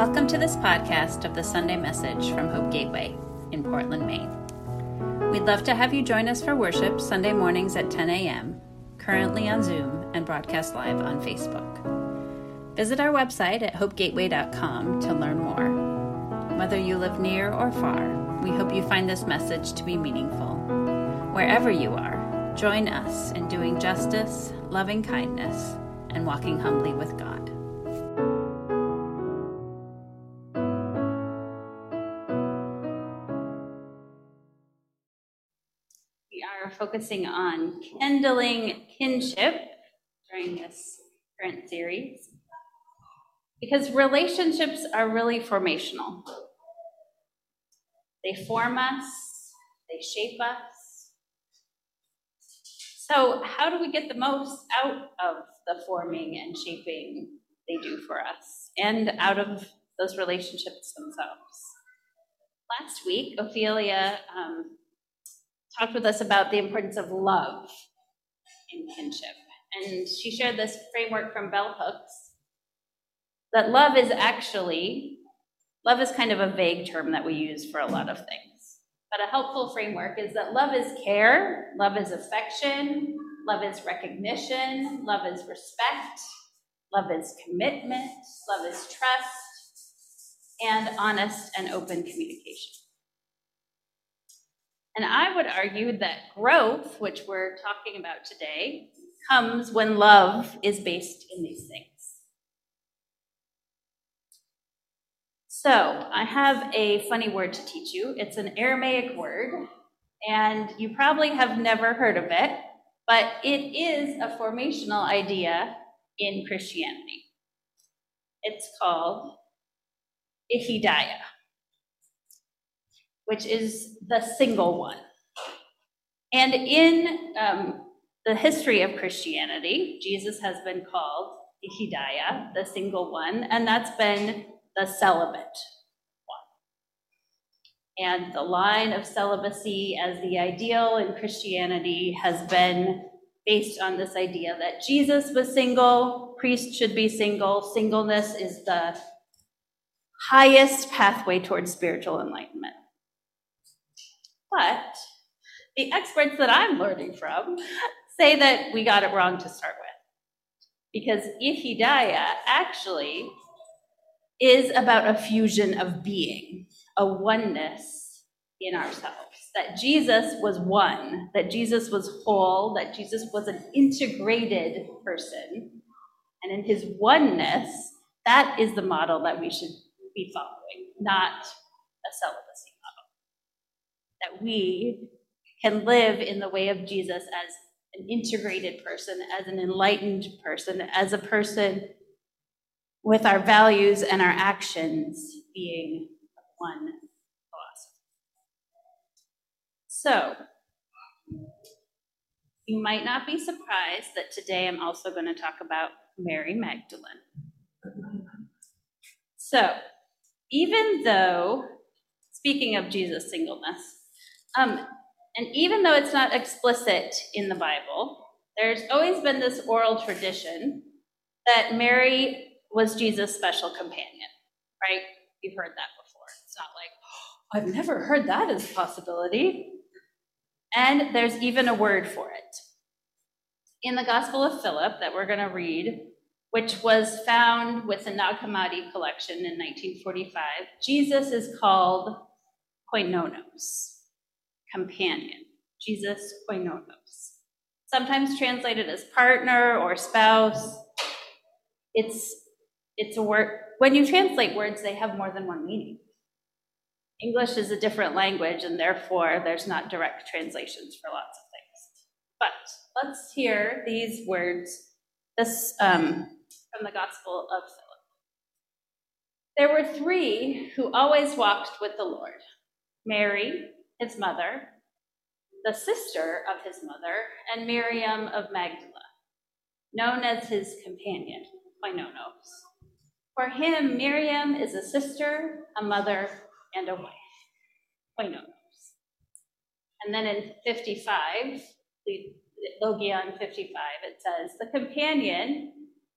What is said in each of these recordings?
Welcome to this podcast of the Sunday message from Hope Gateway in Portland, Maine. We'd love to have you join us for worship Sunday mornings at 10 a.m., currently on Zoom and broadcast live on Facebook. Visit our website at hopegateway.com to learn more. Whether you live near or far, we hope you find this message to be meaningful. Wherever you are, join us in doing justice, loving kindness, and walking humbly with God. Focusing on kindling kinship during this current series because relationships are really formational. They form us, they shape us. So, how do we get the most out of the forming and shaping they do for us and out of those relationships themselves? Last week, Ophelia um, talked with us about the importance of love in kinship. And she shared this framework from Bell Hooks that love is actually, love is kind of a vague term that we use for a lot of things. But a helpful framework is that love is care, love is affection, love is recognition, love is respect, love is commitment, love is trust, and honest and open communication. And I would argue that growth, which we're talking about today, comes when love is based in these things. So, I have a funny word to teach you. It's an Aramaic word, and you probably have never heard of it, but it is a formational idea in Christianity. It's called Ihidaya, which is the single one. And in um, the history of Christianity, Jesus has been called Ihidaya, the single one, and that's been the celibate one. And the line of celibacy as the ideal in Christianity has been based on this idea that Jesus was single, priests should be single, singleness is the highest pathway towards spiritual enlightenment. But the experts that I'm learning from say that we got it wrong to start with. Because Ihidaya actually is about a fusion of being, a oneness in ourselves. That Jesus was one, that Jesus was whole, that Jesus was an integrated person. And in his oneness, that is the model that we should be following, not a celibacy model. That we can live in the way of Jesus as an integrated person, as an enlightened person, as a person with our values and our actions being one. So, you might not be surprised that today I'm also going to talk about Mary Magdalene. So, even though, speaking of Jesus' singleness, um, and even though it's not explicit in the Bible, there's always been this oral tradition that Mary was Jesus' special companion, right? You've heard that before. It's not like, oh, I've never heard that as a possibility. And there's even a word for it. In the Gospel of Philip that we're going to read, which was found with the Nag Hammadi collection in 1945, Jesus is called koinonos, companion. Jesus koinonos. Sometimes translated as partner or spouse. It's it's a word, when you translate words, they have more than one meaning. English is a different language, and therefore there's not direct translations for lots of things. But let's hear these words this um, from the Gospel of Philip. There were three who always walked with the Lord Mary, his mother, the sister of his mother, and Miriam of Magdala, known as his companion, Koinonos. For him, Miriam is a sister, a mother, and a wife. Koinonos. And then in 55, Logion 55, it says, the companion,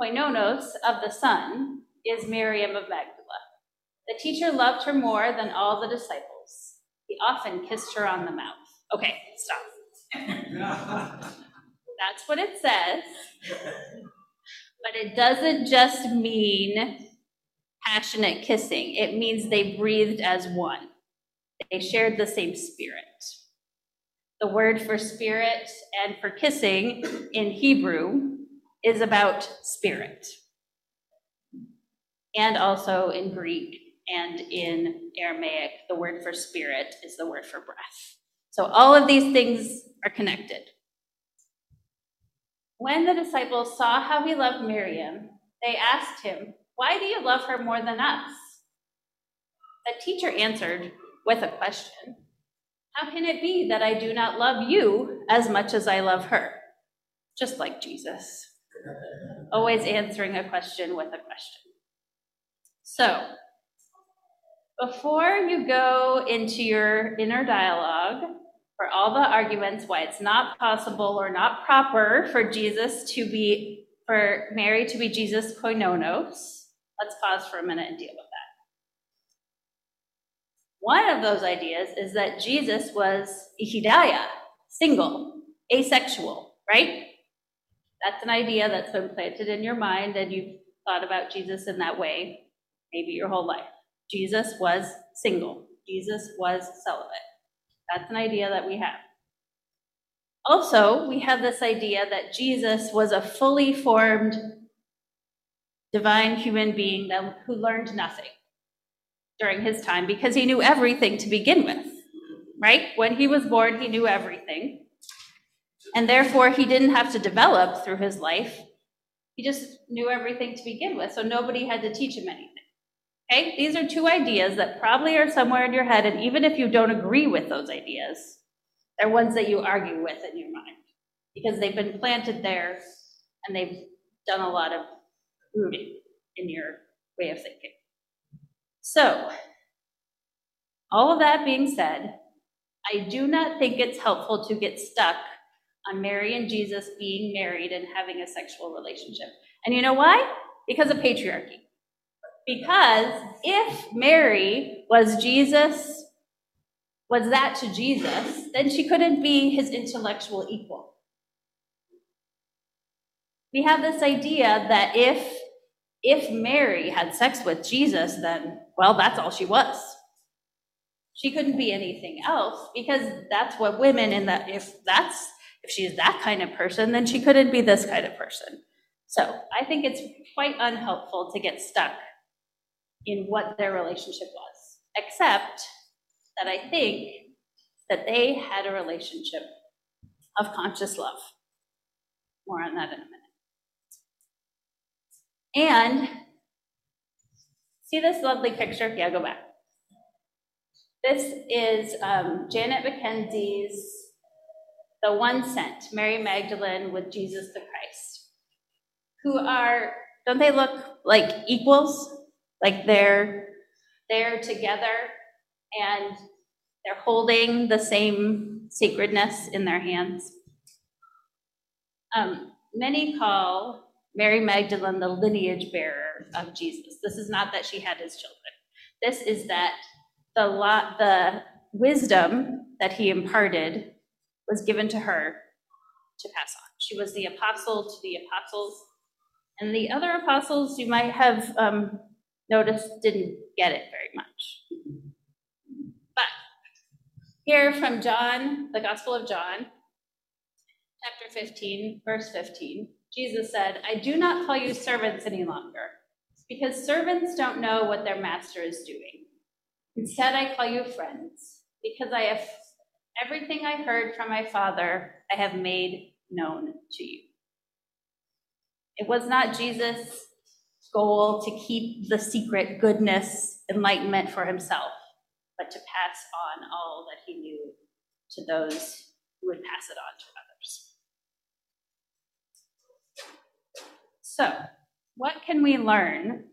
koinonos, of the Son is Miriam of Magdala, The teacher loved her more than all the disciples. He often kissed her on the mouth. Okay, stop. That's what it says. But it doesn't just mean passionate kissing, it means they breathed as one. They shared the same spirit. The word for spirit and for kissing in Hebrew is about spirit. And also in Greek and in Aramaic, the word for spirit is the word for breath. So all of these things are connected. When the disciples saw how he loved Miriam, they asked him, Why do you love her more than us? The teacher answered with a question How can it be that I do not love you as much as I love her? Just like Jesus, always answering a question with a question. So, before you go into your inner dialogue, for all the arguments why it's not possible or not proper for Jesus to be, for Mary to be Jesus koinonos, let's pause for a minute and deal with that. One of those ideas is that Jesus was ihidaya, single, asexual, right? That's an idea that's been planted in your mind and you've thought about Jesus in that way maybe your whole life. Jesus was single. Jesus was celibate. That's an idea that we have. Also, we have this idea that Jesus was a fully formed divine human being that, who learned nothing during his time because he knew everything to begin with, right? When he was born, he knew everything. And therefore, he didn't have to develop through his life. He just knew everything to begin with, so nobody had to teach him anything. Okay, these are two ideas that probably are somewhere in your head, and even if you don't agree with those ideas, they're ones that you argue with in your mind because they've been planted there and they've done a lot of rooting in your way of thinking. So, all of that being said, I do not think it's helpful to get stuck on Mary and Jesus being married and having a sexual relationship. And you know why? Because of patriarchy. Because if Mary was Jesus, was that to Jesus, then she couldn't be his intellectual equal. We have this idea that if if Mary had sex with Jesus, then well, that's all she was. She couldn't be anything else because that's what women in that if that's if she's that kind of person, then she couldn't be this kind of person. So I think it's quite unhelpful to get stuck in what their relationship was, except that I think that they had a relationship of conscious love. More on that in a minute. And see this lovely picture? Yeah, go back. This is um, Janet McKenzie's The One Sent, Mary Magdalene with Jesus the Christ, who are, don't they look like equals? Like they're there together and they're holding the same sacredness in their hands. Um, many call Mary Magdalene the lineage bearer of Jesus. This is not that she had his children. This is that the lot, the wisdom that he imparted was given to her to pass on. She was the apostle to the apostles, and the other apostles you might have um, notice didn't get it very much. But here from John, the Gospel of John, chapter 15, verse 15, Jesus said, I do not call you servants any longer, because servants don't know what their master is doing. Instead, I call you friends, because I have everything I heard from my Father, I have made known to you. It was not Jesus goal to keep the secret goodness, enlightenment for himself, but to pass on all that he knew to those who would pass it on to others. So, what can we learn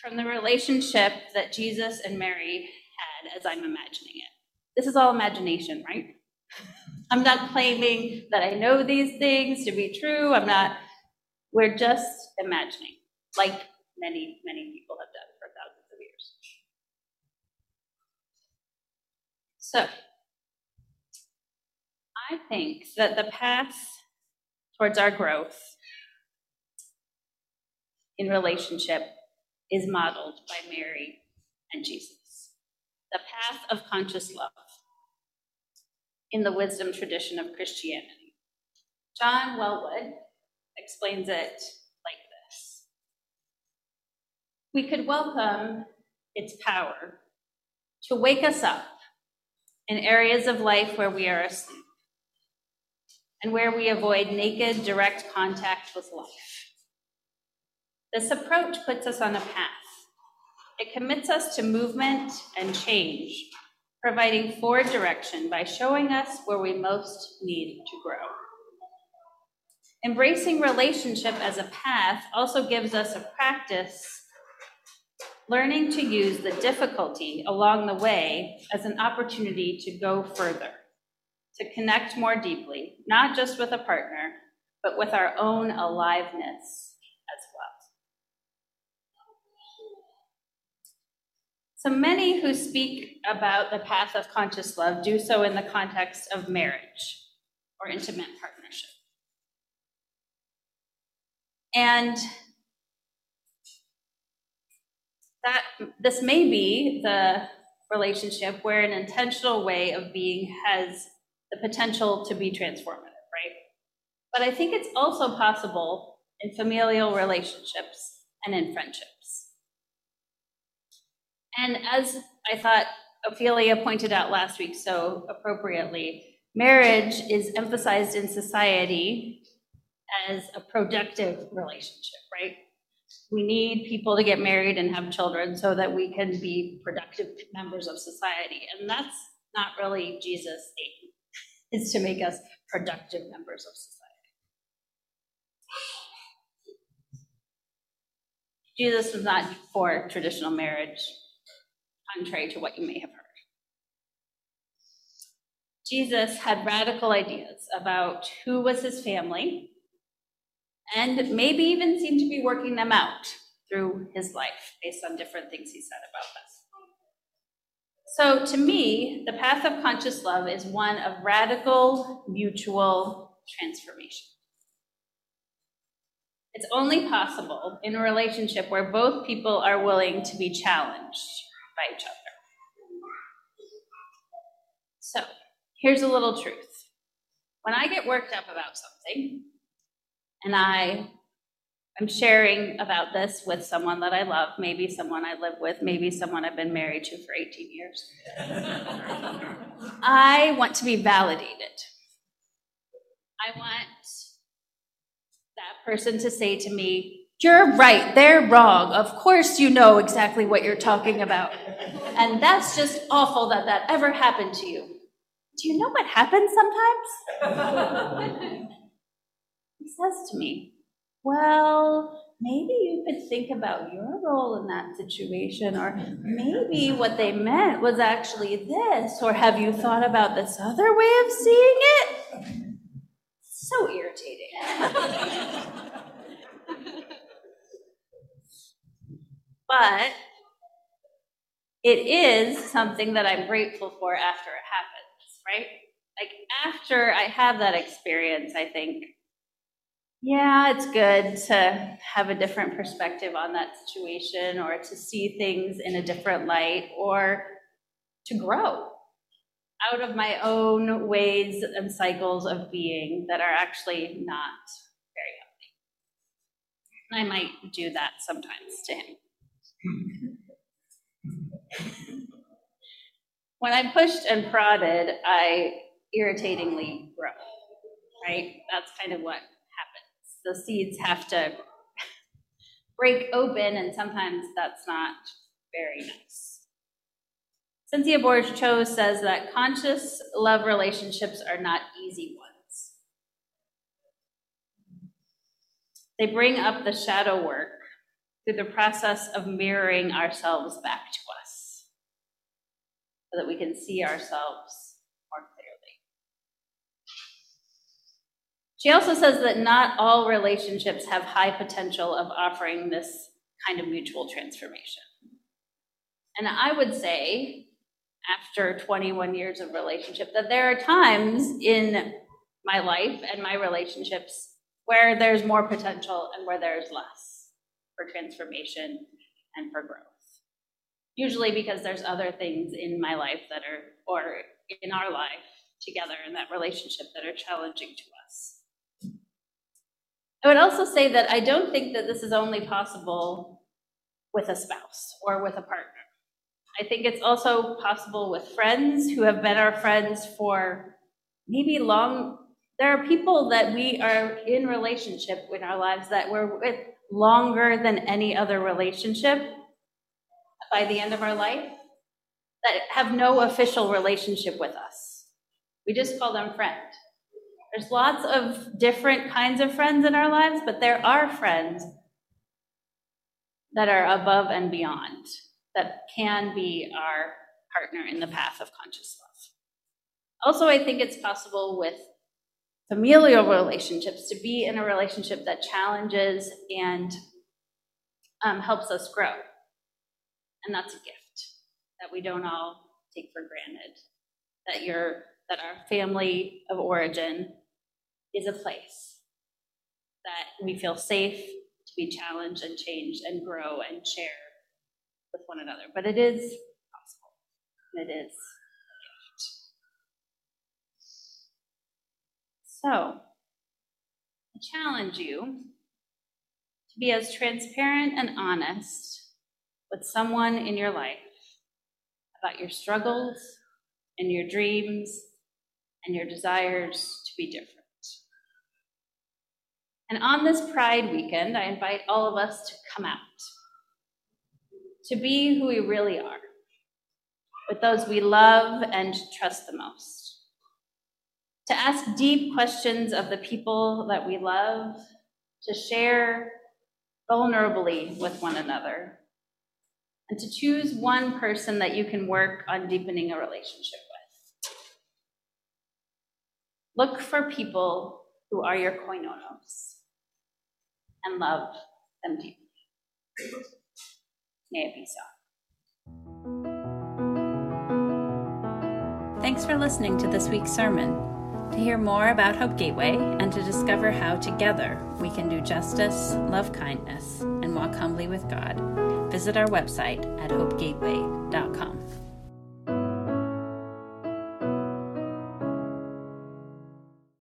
from the relationship that Jesus and Mary had as I'm imagining it? This is all imagination, right? I'm not claiming that I know these things to be true. I'm not, we're just imagining like many, many people have done for thousands of years. So, I think that the path towards our growth in relationship is modeled by Mary and Jesus. The path of conscious love in the wisdom tradition of Christianity. John Welwood explains it we could welcome its power to wake us up in areas of life where we are asleep and where we avoid naked, direct contact with life. This approach puts us on a path. It commits us to movement and change, providing forward direction by showing us where we most need to grow. Embracing relationship as a path also gives us a practice learning to use the difficulty along the way as an opportunity to go further, to connect more deeply, not just with a partner, but with our own aliveness as well. So many who speak about the path of conscious love do so in the context of marriage or intimate partnership. And that this may be the relationship where an intentional way of being has the potential to be transformative, right? But I think it's also possible in familial relationships and in friendships. And as I thought Ophelia pointed out last week so appropriately, marriage is emphasized in society as a productive relationship, right? We need people to get married and have children so that we can be productive members of society. And that's not really Jesus' aim, is to make us productive members of society. Jesus was not for traditional marriage, contrary to what you may have heard. Jesus had radical ideas about who was his family and maybe even seem to be working them out through his life based on different things he said about this. So, to me, the path of conscious love is one of radical mutual transformation. It's only possible in a relationship where both people are willing to be challenged by each other. So, here's a little truth. When I get worked up about something, and I am sharing about this with someone that I love, maybe someone I live with, maybe someone I've been married to for 18 years. I want to be validated. I want that person to say to me, You're right, they're wrong. Of course, you know exactly what you're talking about. And that's just awful that that ever happened to you. Do you know what happens sometimes? says to me, Well, maybe you could think about your role in that situation, or maybe what they meant was actually this, or have you thought about this other way of seeing it? So irritating. but it is something that I'm grateful for after it happens, right? Like after I have that experience, I think, yeah, it's good to have a different perspective on that situation or to see things in a different light or to grow out of my own ways and cycles of being that are actually not very healthy. And I might do that sometimes to him. when I'm pushed and prodded, I irritatingly grow, right? That's kind of what the seeds have to break open, and sometimes that's not very nice. Cynthia Bourgeault says that conscious love relationships are not easy ones. They bring up the shadow work through the process of mirroring ourselves back to us so that we can see ourselves She also says that not all relationships have high potential of offering this kind of mutual transformation. And I would say, after 21 years of relationship that there are times in my life and my relationships where there's more potential and where there's less for transformation and for growth. Usually because there's other things in my life that are, or in our life together in that relationship that are challenging to us. I would also say that I don't think that this is only possible with a spouse or with a partner. I think it's also possible with friends who have been our friends for maybe long. There are people that we are in relationship in our lives that we're with longer than any other relationship by the end of our life that have no official relationship with us. We just call them friend. There's lots of different kinds of friends in our lives, but there are friends that are above and beyond, that can be our partner in the path of conscious love. Also, I think it's possible with familial relationships to be in a relationship that challenges and um, helps us grow. And that's a gift that we don't all take for granted. That your that our family of origin is a place that we feel safe to be challenged and changed and grow and share with one another. But it is possible. It is a gift. So, I challenge you to be as transparent and honest with someone in your life about your struggles and your dreams and your desires to be different. And on this Pride weekend, I invite all of us to come out, to be who we really are, with those we love and trust the most, to ask deep questions of the people that we love, to share vulnerably with one another, and to choose one person that you can work on deepening a relationship with. Look for people who are your koinonos and love them deeply. May it be so. Thanks for listening to this week's sermon. To hear more about Hope Gateway and to discover how together we can do justice, love kindness, and walk humbly with God, visit our website at hopegateway.com.